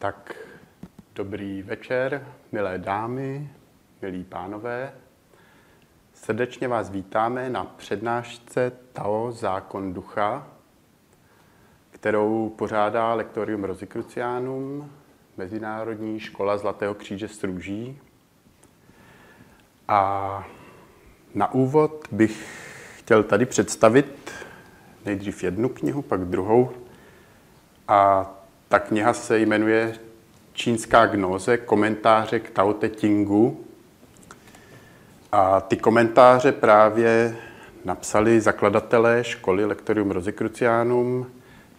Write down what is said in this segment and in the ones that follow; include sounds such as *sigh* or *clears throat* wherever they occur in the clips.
Tak dobrý večer, milé dámy, milí pánové. Srdečně vás vítáme na přednášce Tao Zákon ducha, kterou pořádá Lektorium Rosicrucianum, Mezinárodní škola Zlatého kříže s růží. A na úvod bych chtěl tady představit nejdřív jednu knihu, pak druhou. A ta kniha se jmenuje Čínská gnóze, komentáře k Tao Te Chingu. A ty komentáře právě napsali zakladatelé školy Lektorium Rosicrucianum,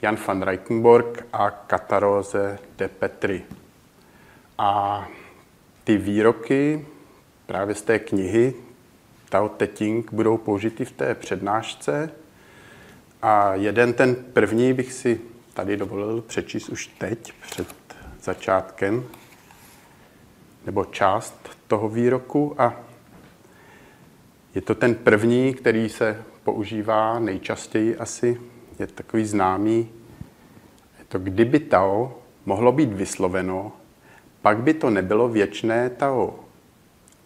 Jan van Reichenborg a Katarose de Petri. A ty výroky právě z té knihy Tao Te Ching budou použity v té přednášce. A jeden ten první bych si tady dovolil přečíst už teď, před začátkem, nebo část toho výroku. A je to ten první, který se používá nejčastěji asi, je takový známý. Je to, kdyby Tao mohlo být vysloveno, pak by to nebylo věčné Tao.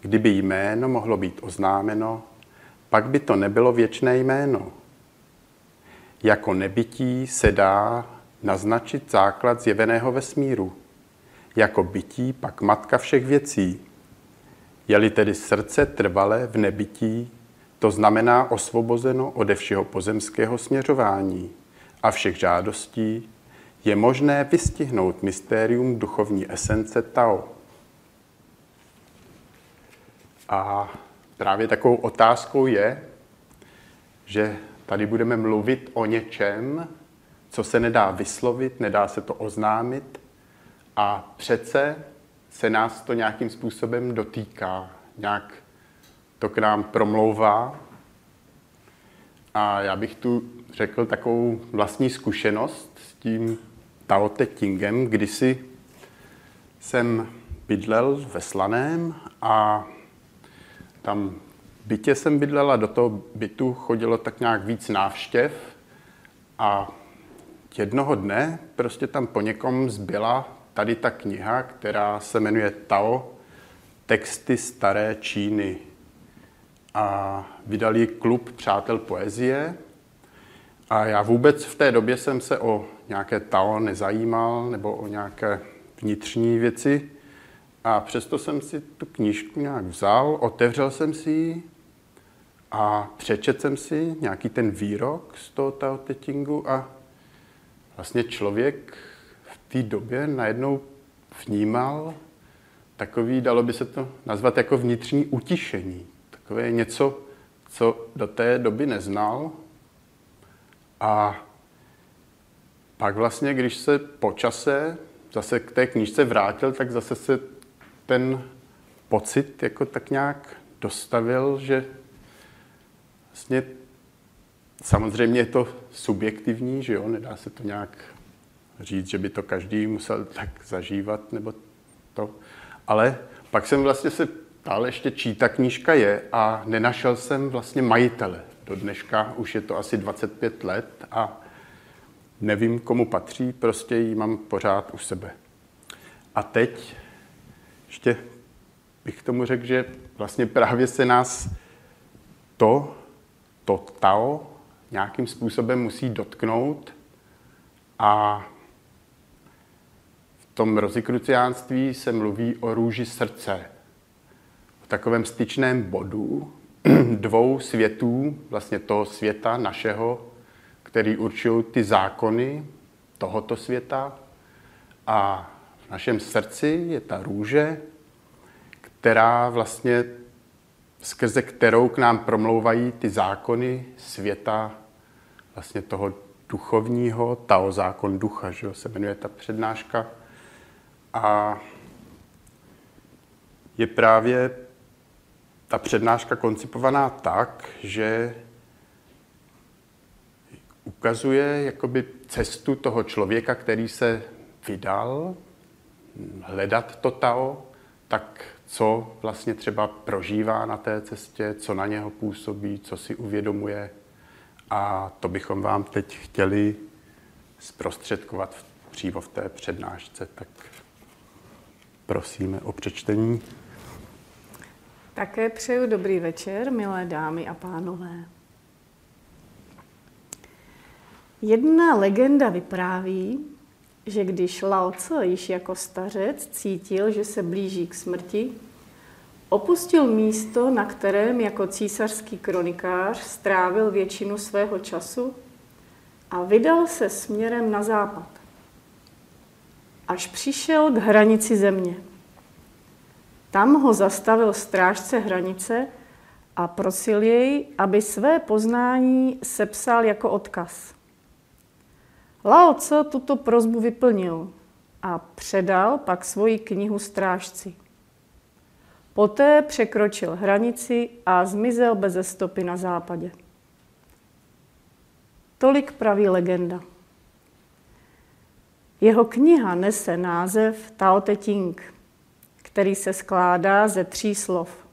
Kdyby jméno mohlo být oznámeno, pak by to nebylo věčné jméno. Jako nebytí se dá naznačit základ zjeveného vesmíru. Jako bytí pak matka všech věcí. Je-li tedy srdce trvalé v nebytí, to znamená osvobozeno ode všeho pozemského směřování a všech žádostí, je možné vystihnout mystérium duchovní esence Tao. A právě takovou otázkou je, že tady budeme mluvit o něčem, co se nedá vyslovit, nedá se to oznámit a přece se nás to nějakým způsobem dotýká, nějak to k nám promlouvá. A já bych tu řekl takovou vlastní zkušenost s tím Tao Te Chingem. Kdysi jsem bydlel ve Slaném a tam bytě jsem bydlel a do toho bytu chodilo tak nějak víc návštěv a jednoho dne prostě tam po někom zbyla tady ta kniha, která se jmenuje Tao, texty staré Číny. A vydali klub Přátel poezie. A já vůbec v té době jsem se o nějaké Tao nezajímal nebo o nějaké vnitřní věci. A přesto jsem si tu knížku nějak vzal, otevřel jsem si ji a přečet jsem si nějaký ten výrok z toho Tao Te Chingu a vlastně člověk v té době najednou vnímal takový, dalo by se to nazvat jako vnitřní utišení. Takové něco, co do té doby neznal. A pak vlastně, když se po čase zase k té knížce vrátil, tak zase se ten pocit jako tak nějak dostavil, že vlastně samozřejmě je to subjektivní, že jo, nedá se to nějak říct, že by to každý musel tak zažívat, nebo to. Ale pak jsem vlastně se ptal ještě, čí ta knížka je a nenašel jsem vlastně majitele. Do dneška už je to asi 25 let a nevím, komu patří, prostě ji mám pořád u sebe. A teď ještě bych tomu řekl, že vlastně právě se nás to, to Tao, nějakým způsobem musí dotknout a v tom rozikruciánství se mluví o růži srdce, o takovém styčném bodu *clears throat* dvou světů, vlastně toho světa našeho, který určují ty zákony tohoto světa. A v našem srdci je ta růže, která vlastně skrze kterou k nám promlouvají ty zákony světa, vlastně toho duchovního, Tao zákon ducha, že se jmenuje ta přednáška. A je právě ta přednáška koncipovaná tak, že ukazuje jakoby cestu toho člověka, který se vydal hledat to Tao, tak co vlastně třeba prožívá na té cestě, co na něho působí, co si uvědomuje. A to bychom vám teď chtěli zprostředkovat přímo v té přednášce. Tak Prosíme o přečtení. Také přeju dobrý večer, milé dámy a pánové. Jedna legenda vypráví, že když Lao již jako stařec cítil, že se blíží k smrti, opustil místo, na kterém jako císařský kronikář strávil většinu svého času a vydal se směrem na západ. Až přišel k hranici země. Tam ho zastavil strážce hranice a prosil jej, aby své poznání sepsal jako odkaz. Lao Tse tuto prozbu vyplnil a předal pak svoji knihu strážci. Poté překročil hranici a zmizel bez stopy na západě. Tolik praví legenda. Jeho kniha nese název Tao Te Ching, který se skládá ze tří slov.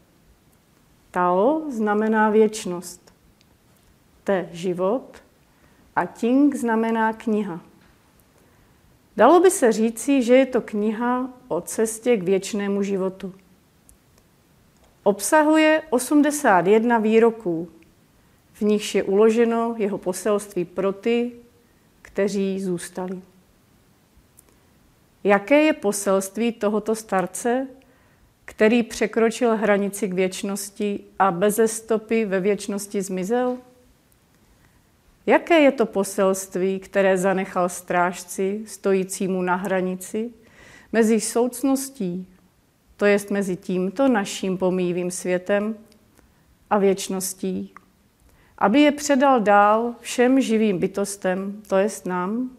Tao znamená věčnost, Te život a Ting znamená kniha. Dalo by se říci, že je to kniha o cestě k věčnému životu. Obsahuje 81 výroků, v nichž je uloženo jeho poselství pro ty, kteří zůstali. Jaké je poselství tohoto starce, který překročil hranici k věčnosti a beze stopy ve věčnosti zmizel? Jaké je to poselství, které zanechal strážci stojícímu na hranici mezi soucností, to jest mezi tímto naším pomývým světem a věčností, aby je předal dál všem živým bytostem, to jest nám?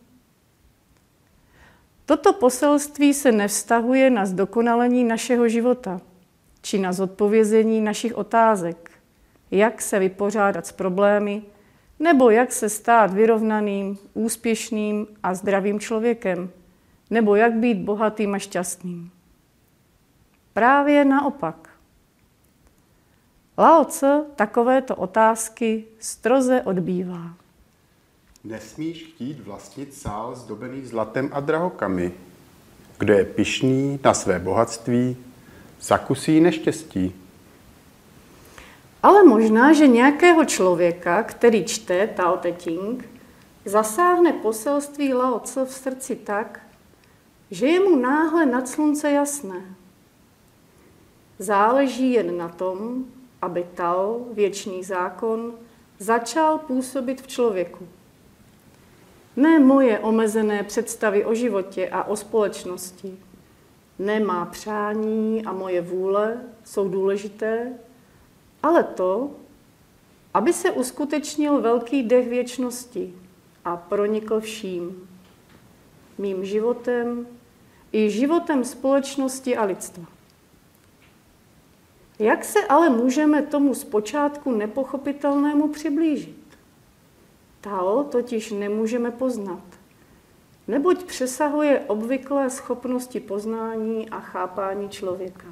Toto poselství se nevztahuje na zdokonalení našeho života či na zodpovězení našich otázek, jak se vypořádat s problémy, nebo jak se stát vyrovnaným, úspěšným a zdravým člověkem, nebo jak být bohatým a šťastným. Právě naopak. Lao Tse takovéto otázky stroze odbývá. Nesmíš chtít vlastnit sál zdobený zlatem a drahokamy. Kdo je pišný na své bohatství, zakusí neštěstí. Ale možná, že nějakého člověka, který čte Tao Te Ching, zasáhne poselství Lao Tse v srdci tak, že je mu náhle nad slunce jasné. Záleží jen na tom, aby Tao, věčný zákon, začal působit v člověku. Ne moje omezené představy o životě a o společnosti. Ne má přání a moje vůle jsou důležité, ale to, aby se uskutečnil velký dech věčnosti a pronikl vším. Mým životem i životem společnosti a lidstva. Jak se ale můžeme tomu zpočátku nepochopitelnému přiblížit? Tao totiž nemůžeme poznat, neboť přesahuje obvyklé schopnosti poznání a chápání člověka.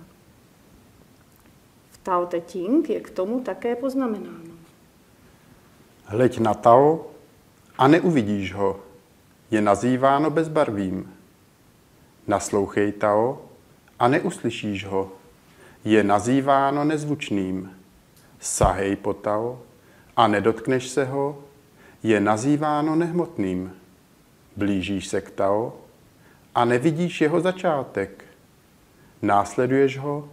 V Tao Te Ching je k tomu také poznamenáno. Hleď na Tao a neuvidíš ho. Je nazýváno bezbarvým. Naslouchej Tao a neuslyšíš ho. Je nazýváno nezvučným. Sahej po Tao a nedotkneš se ho, je nazýváno nehmotným. Blížíš se k Tao a nevidíš jeho začátek. Následuješ ho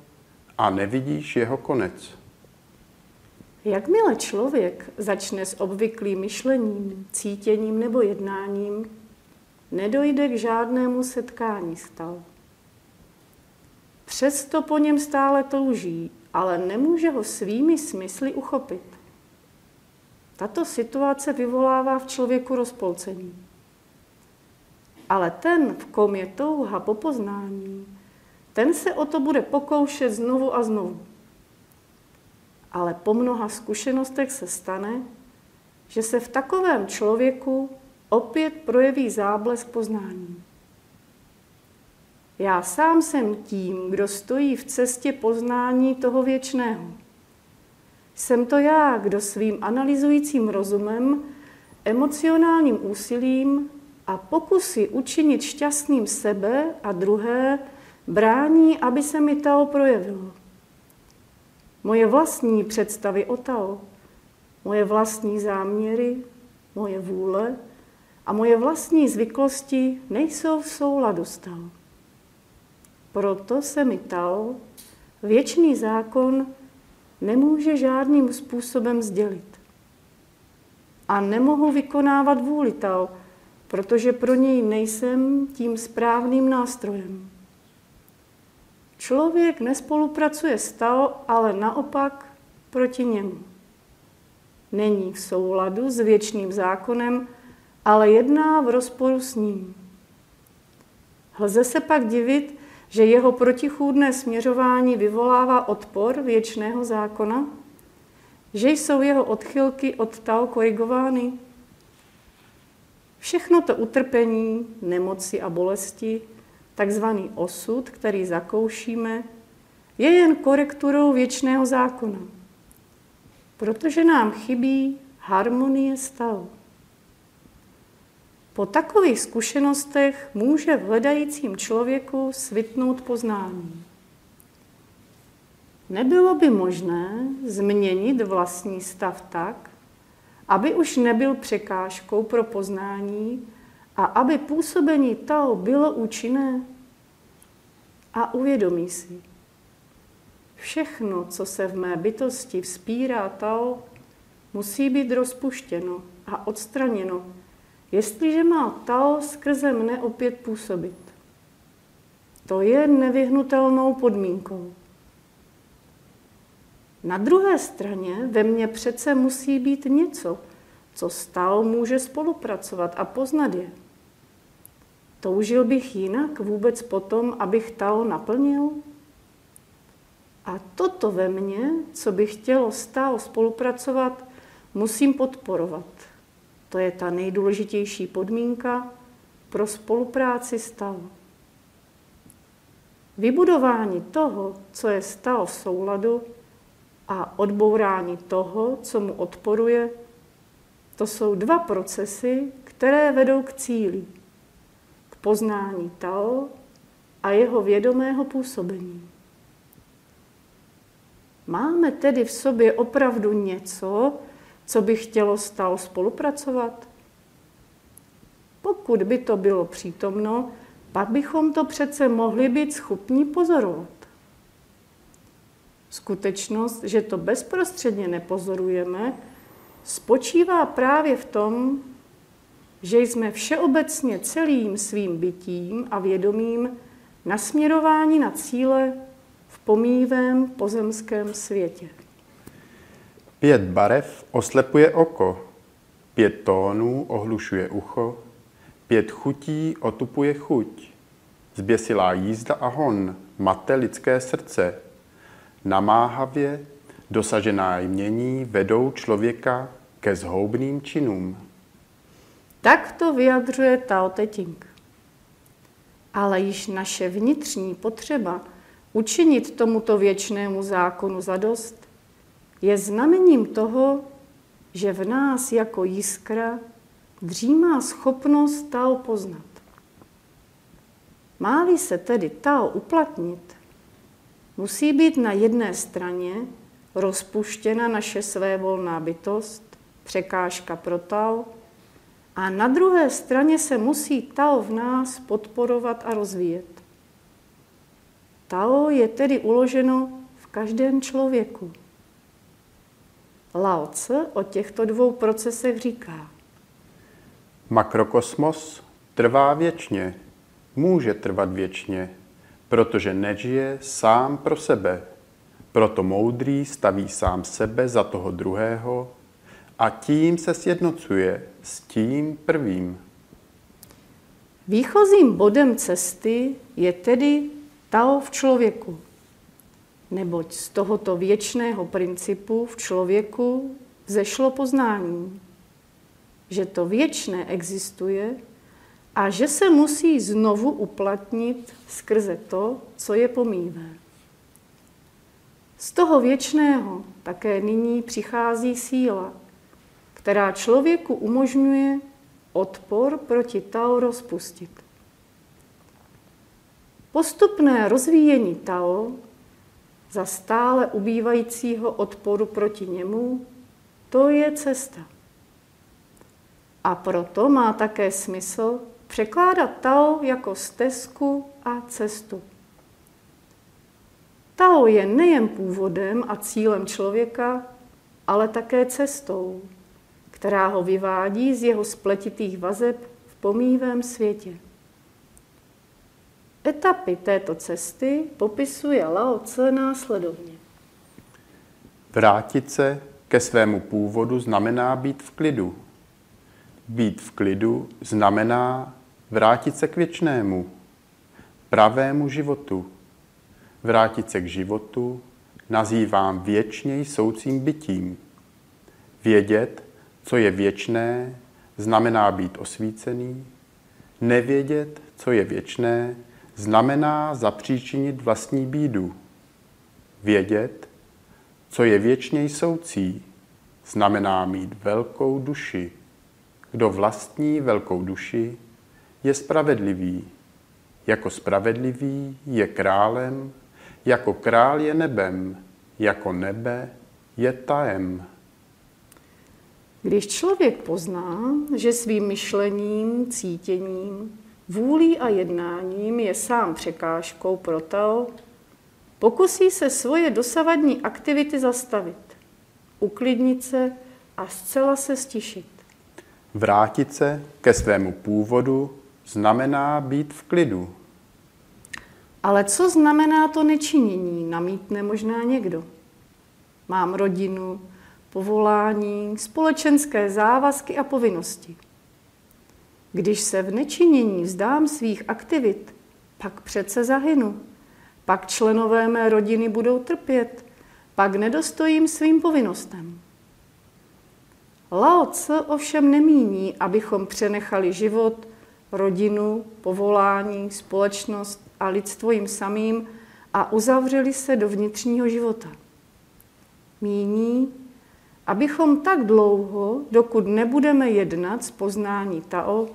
a nevidíš jeho konec. Jakmile člověk začne s obvyklým myšlením, cítěním nebo jednáním, nedojde k žádnému setkání s Tao. Přesto po něm stále touží, ale nemůže ho svými smysly uchopit. Tato situace vyvolává v člověku rozpolcení. Ale ten, v kom je touha po poznání, ten se o to bude pokoušet znovu a znovu. Ale po mnoha zkušenostech se stane, že se v takovém člověku opět projeví záblesk poznání. Já sám jsem tím, kdo stojí v cestě poznání toho věčného. Jsem to já, kdo svým analyzujícím rozumem, emocionálním úsilím a pokusy učinit šťastným sebe a druhé brání, aby se mi Tao projevilo. Moje vlastní představy o Tao, moje vlastní záměry, moje vůle a moje vlastní zvyklosti nejsou v souladu s Tao. Proto se mi Tao, věčný zákon, nemůže žádným způsobem sdělit. A nemohu vykonávat vůli Tao, protože pro něj nejsem tím správným nástrojem. Člověk nespolupracuje s Tao, ale naopak proti němu. Není v souladu s věčným zákonem, ale jedná v rozporu s ním. Lze se pak divit, že jeho protichůdné směřování vyvolává odpor věčného zákona? Že jsou jeho odchylky od Tao korigovány? Všechno to utrpení, nemoci a bolesti, takzvaný osud, který zakoušíme, je jen korekturou věčného zákona. Protože nám chybí harmonie stavu. Po takových zkušenostech může v hledajícím člověku svitnout poznání. Nebylo by možné změnit vlastní stav tak, aby už nebyl překážkou pro poznání a aby působení Tao bylo účinné? A uvědomí si, všechno, co se v mé bytosti vzpírá Tao, musí být rozpuštěno a odstraněno, jestliže má Tao skrze mne opět působit. To je nevyhnutelnou podmínkou. Na druhé straně ve mně přece musí být něco, co stál může spolupracovat a poznat je. Toužil bych jinak vůbec potom, abych Tao naplnil? A toto ve mně, co by chtělo stál spolupracovat, musím podporovat. To je ta nejdůležitější podmínka pro spolupráci s Tao. Vybudování toho, co je stalo v souladu, a odbourání toho, co mu odporuje, to jsou dva procesy, které vedou k cíli, k poznání Tao a jeho vědomého působení. Máme tedy v sobě opravdu něco, co by chtělo s Tao spolupracovat? Pokud by to bylo přítomno, pak bychom to přece mohli být schopni pozorovat. Skutečnost, že to bezprostředně nepozorujeme, spočívá právě v tom, že jsme všeobecně celým svým bytím a vědomím nasměrováni na cíle v pomývém pozemském světě. Pět barev oslepuje oko, pět tónů ohlušuje ucho, pět chutí otupuje chuť, zběsilá jízda a hon mate lidské srdce, namáhavě dosažená jmění vedou člověka ke zhoubným činům. Tak to vyjadřuje Tao Te Ching. Ale již naše vnitřní potřeba učinit tomuto věčnému zákonu zadost je znamením toho, že v nás jako jiskra dřímá schopnost Tao poznat. Máli se tedy Tao uplatnit, musí být na jedné straně rozpuštěna naše své volná bytost, překážka pro Tao, a na druhé straně se musí Tao v nás podporovat a rozvíjet. Tao je tedy uloženo v každém člověku. Lao Tse o těchto dvou procesech říká. Makrokosmos trvá věčně, může trvat věčně, protože nežije sám pro sebe. Proto moudrý staví sám sebe za toho druhého a tím se sjednocuje s tím prvým. Výchozím bodem cesty je tedy Tao v člověku. Neboť z tohoto věčného principu v člověku zešlo poznání, že to věčné existuje a že se musí znovu uplatnit skrze to, co je pomývé. Z toho věčného také nyní přichází síla, která člověku umožňuje odpor proti Tao rozpustit. Postupné rozvíjení Tao za stále ubývajícího odporu proti němu, to je cesta. A proto má také smysl překládat Tao jako stezku a cestu. Tao je nejen původem a cílem člověka, ale také cestou, která ho vyvádí z jeho spletitých vazeb v pomývém světě. Etapy této cesty popisuje Lao Tse následovně. Vrátit se ke svému původu znamená být v klidu. Být v klidu znamená vrátit se k věčnému, pravému životu. Vrátit se k životu nazývám věčněji soucím bytím. Vědět, co je věčné, znamená být osvícený. Nevědět, co je věčné, znamená zapříčinit vlastní bídu. Vědět, co je věčně soucí, znamená mít velkou duši. Kdo vlastní velkou duši, je spravedlivý. Jako spravedlivý je králem, jako král je nebem, jako nebe je tajem. Když člověk pozná, že svým myšlením, cítěním, vůlí a jednáním je sám překážkou pro to, pokusí se svoje dosavadní aktivity zastavit, uklidnit se a zcela se stišit. Vrátit se ke svému původu znamená být v klidu. Ale co znamená to nečinění, namítne možná někdo. Mám rodinu, povolání, společenské závazky a povinnosti. Když se v nečinění vzdám svých aktivit, pak přece zahynu. Pak členové mé rodiny budou trpět, pak nedostojím svým povinnostem. Lao Tse ovšem nemíní, abychom přenechali život, rodinu, povolání, společnost a lidstvo jim samým a uzavřeli se do vnitřního života. Míní, abychom tak dlouho, dokud nebudeme jednat z poznání Tao,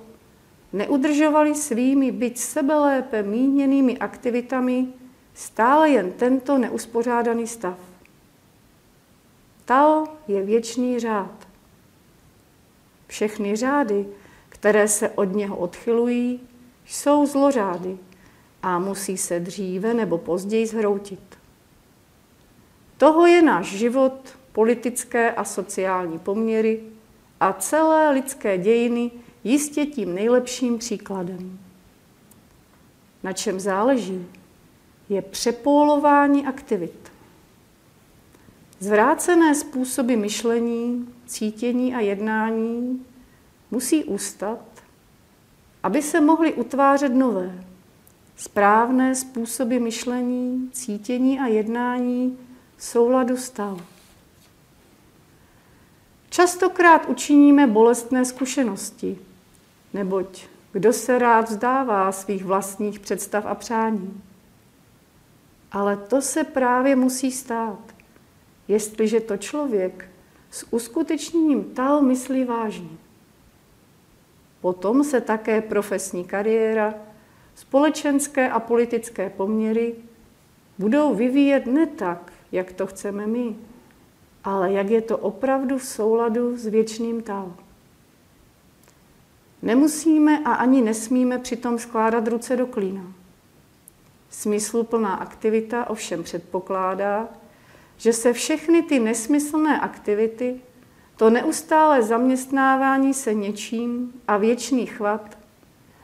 neudržovali svými byť sebelépe míněnými aktivitami stále jen tento neuspořádaný stav. Tao je věčný řád. Všechny řády, které se od něho odchylují, jsou zlořády a musí se dříve nebo později zhroutit. Toho je náš život, politické a sociální poměry a celé lidské dějiny jistě tím nejlepším příkladem. Na čem záleží, je přepólování aktivit. Zvrácené způsoby myšlení, cítění a jednání musí ustat, aby se mohly utvářet nové, správné způsoby myšlení, cítění a jednání v souladu stav. Častokrát učiníme bolestné zkušenosti, neboť kdo se rád vzdává svých vlastních představ a přání. Ale to se právě musí stát, jestliže to člověk s uskutečněním tal myslí vážně. Potom se také profesní kariéra, společenské a politické poměry budou vyvíjet ne tak, jak to chceme my, ale jak je to opravdu v souladu s věčným tal. Nemusíme a ani nesmíme přitom skládat ruce do klína. Smysluplná aktivita ovšem předpokládá, že se všechny ty nesmyslné aktivity, to neustále zaměstnávání se něčím a věčný chvat,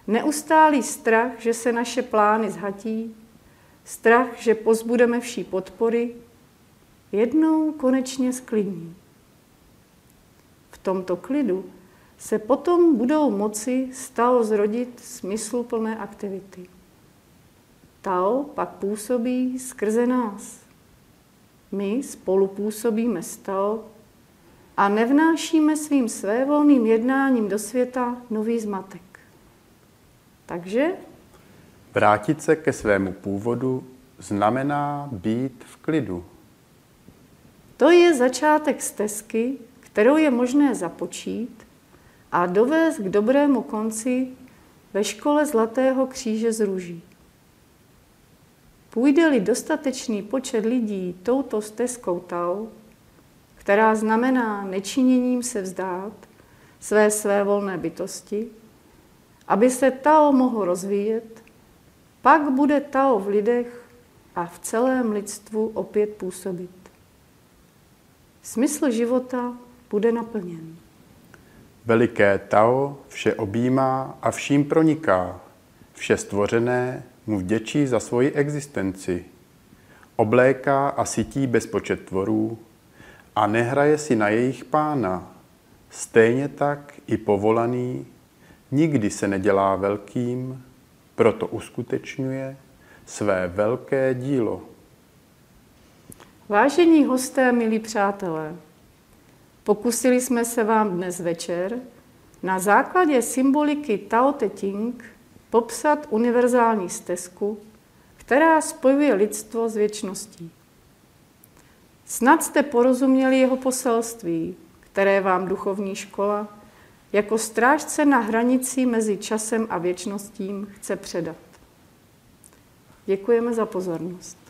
neustálý strach, že se naše plány zhatí, strach, že pozbudeme vší podpory, jednou konečně sklidní. V tomto klidu se potom budou moci Tao zrodit smysluplné aktivity. Tao pak působí skrze nás. My spolu působíme s Tao a nevnášíme svým svévolným jednáním do světa nový zmatek. Takže? Vrátit se ke svému původu znamená být v klidu. To je začátek stezky, kterou je možné započít a dovést k dobrému konci ve škole Zlatého kříže z růží. Půjde-li dostatečný počet lidí touto stezkou Tao, která znamená nečiněním se vzdát své své volné bytosti, aby se Tao mohl rozvíjet, pak bude Tao v lidech a v celém lidstvu opět působit. Smysl života bude naplněn. Veliké Tao vše objímá a vším proniká. Vše stvořené mu vděčí za svoji existenci. Obléká a sytí bezpočet tvorů a nehraje si na jejich pána. Stejně tak i povolaný nikdy se nedělá velkým, proto uskutečňuje své velké dílo. Vážení hosté, milí přátelé, pokusili jsme se vám dnes večer na základě symboliky Tao Te Ching popsat univerzální stezku, která spojuje lidstvo s věčností. Snad jste porozuměli jeho poselství, které vám duchovní škola jako strážce na hranici mezi časem a věčnostím chce předat. Děkujeme za pozornost.